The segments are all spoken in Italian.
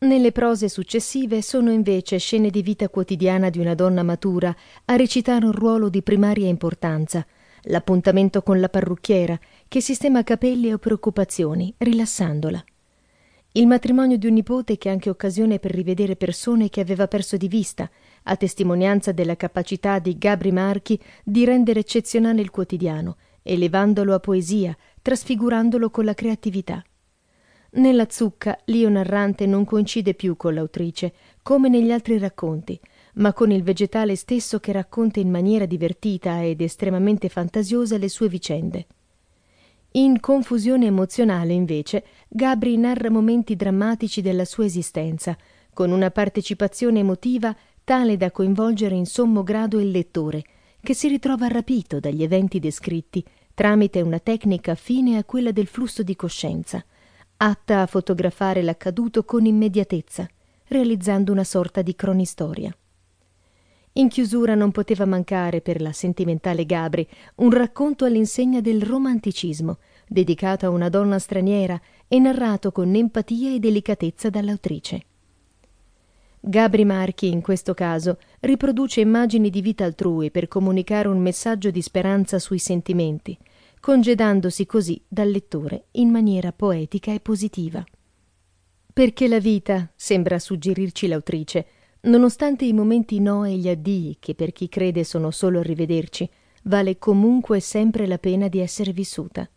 Nelle prose successive sono invece scene di vita quotidiana di una donna matura a recitare un ruolo di primaria importanza, l'appuntamento con la parrucchiera che sistema capelli o preoccupazioni, rilassandola. Il matrimonio di un nipote che è anche occasione per rivedere persone che aveva perso di vista, a testimonianza della capacità di Gabri Marchi di rendere eccezionale il quotidiano, elevandolo a poesia, trasfigurandolo con la creatività. Nella zucca l'io narrante non coincide più con l'autrice, come negli altri racconti, ma con il vegetale stesso che racconta in maniera divertita ed estremamente fantasiosa le sue vicende. In confusione emozionale, invece, Gabri narra momenti drammatici della sua esistenza, con una partecipazione emotiva tale da coinvolgere in sommo grado il lettore, che si ritrova rapito dagli eventi descritti tramite una tecnica affine a quella del flusso di coscienza – atta a fotografare l'accaduto con immediatezza, realizzando una sorta di cronistoria. In chiusura non poteva mancare per la sentimentale Gabri un racconto all'insegna del romanticismo, dedicato a una donna straniera e narrato con empatia e delicatezza dall'autrice. Gabri Marchi, in questo caso, riproduce immagini di vita altrui per comunicare un messaggio di speranza sui sentimenti, congedandosi così dal lettore in maniera poetica e positiva. Perché la vita, sembra suggerirci l'autrice, nonostante i momenti no e gli addii che per chi crede sono solo a rivederci, vale comunque sempre la pena di essere vissuta.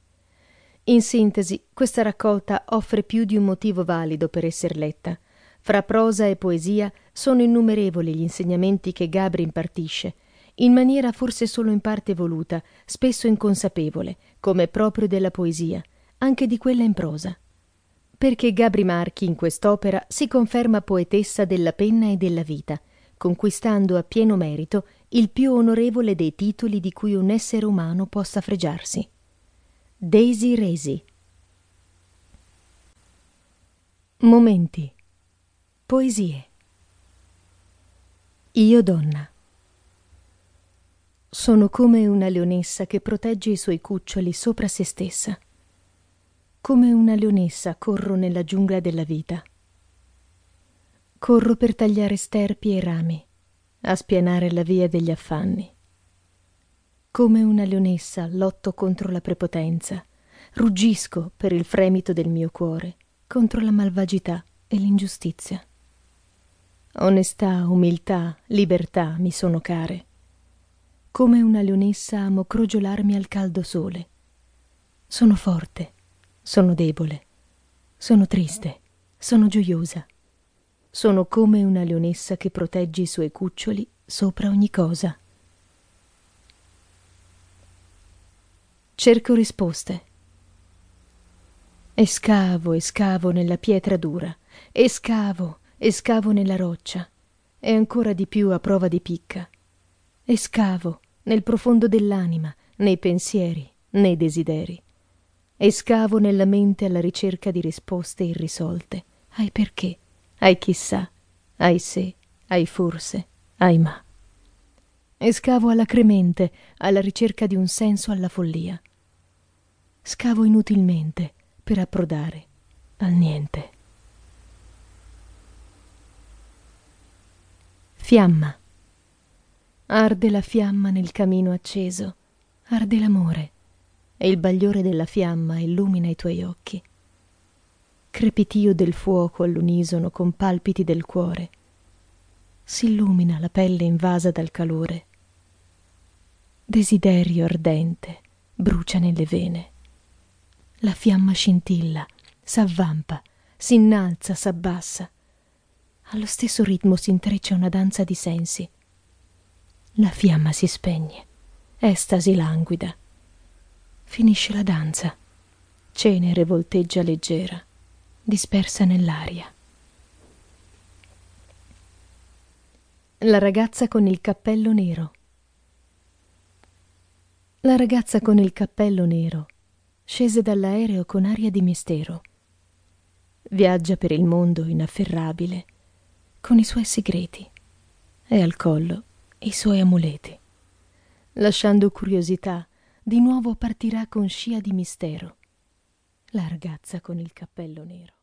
In sintesi, questa raccolta offre più di un motivo valido per essere letta. Fra prosa e poesia sono innumerevoli gli insegnamenti che Gabri impartisce in maniera forse solo in parte voluta, spesso inconsapevole, come proprio della poesia, anche di quella in prosa. Perché Gabri Marchi in quest'opera si conferma poetessa della penna e della vita, conquistando a pieno merito il più onorevole dei titoli di cui un essere umano possa fregiarsi. Daisy Resi. Momenti. Poesie. Io donna. Sono come una leonessa che protegge i suoi cuccioli sopra se stessa. Come una leonessa corro nella giungla della vita. Corro per tagliare sterpi e rami, a spianare la via degli affanni. Come una leonessa lotto contro la prepotenza, ruggisco per il fremito del mio cuore, contro la malvagità e l'ingiustizia. Onestà, umiltà, libertà mi sono care come una leonessa amo crogiolarmi al caldo sole. Sono forte, sono debole, sono triste, sono gioiosa. Sono come una leonessa che protegge i suoi cuccioli sopra ogni cosa. Cerco risposte. E scavo e scavo nella pietra dura, e scavo e scavo nella roccia, e ancora di più a prova di picca e scavo nel profondo dell'anima, nei pensieri, nei desideri. E scavo nella mente alla ricerca di risposte irrisolte, ai perché, ai chissà, ai se, ai forse, ai ma. E scavo alacremente alla ricerca di un senso alla follia. Scavo inutilmente per approdare al niente. Fiamma. Arde la fiamma nel camino acceso, arde l'amore, e il bagliore della fiamma illumina i tuoi occhi. Crepitio del fuoco all'unisono con palpiti del cuore. S'illumina la pelle invasa dal calore. Desiderio ardente brucia nelle vene. La fiamma scintilla, s'avvampa, s'innalza, s'abbassa. Allo stesso ritmo s'intreccia una danza di sensi la fiamma si spegne, estasi languida. Finisce la danza, cenere volteggia leggera, dispersa nell'aria. La ragazza con il cappello nero. La ragazza con il cappello nero scese dall'aereo con aria di mistero. Viaggia per il mondo inafferrabile, con i suoi segreti, e al collo i suoi amuleti. Lasciando curiosità, di nuovo partirà con scia di mistero la ragazza con il cappello nero.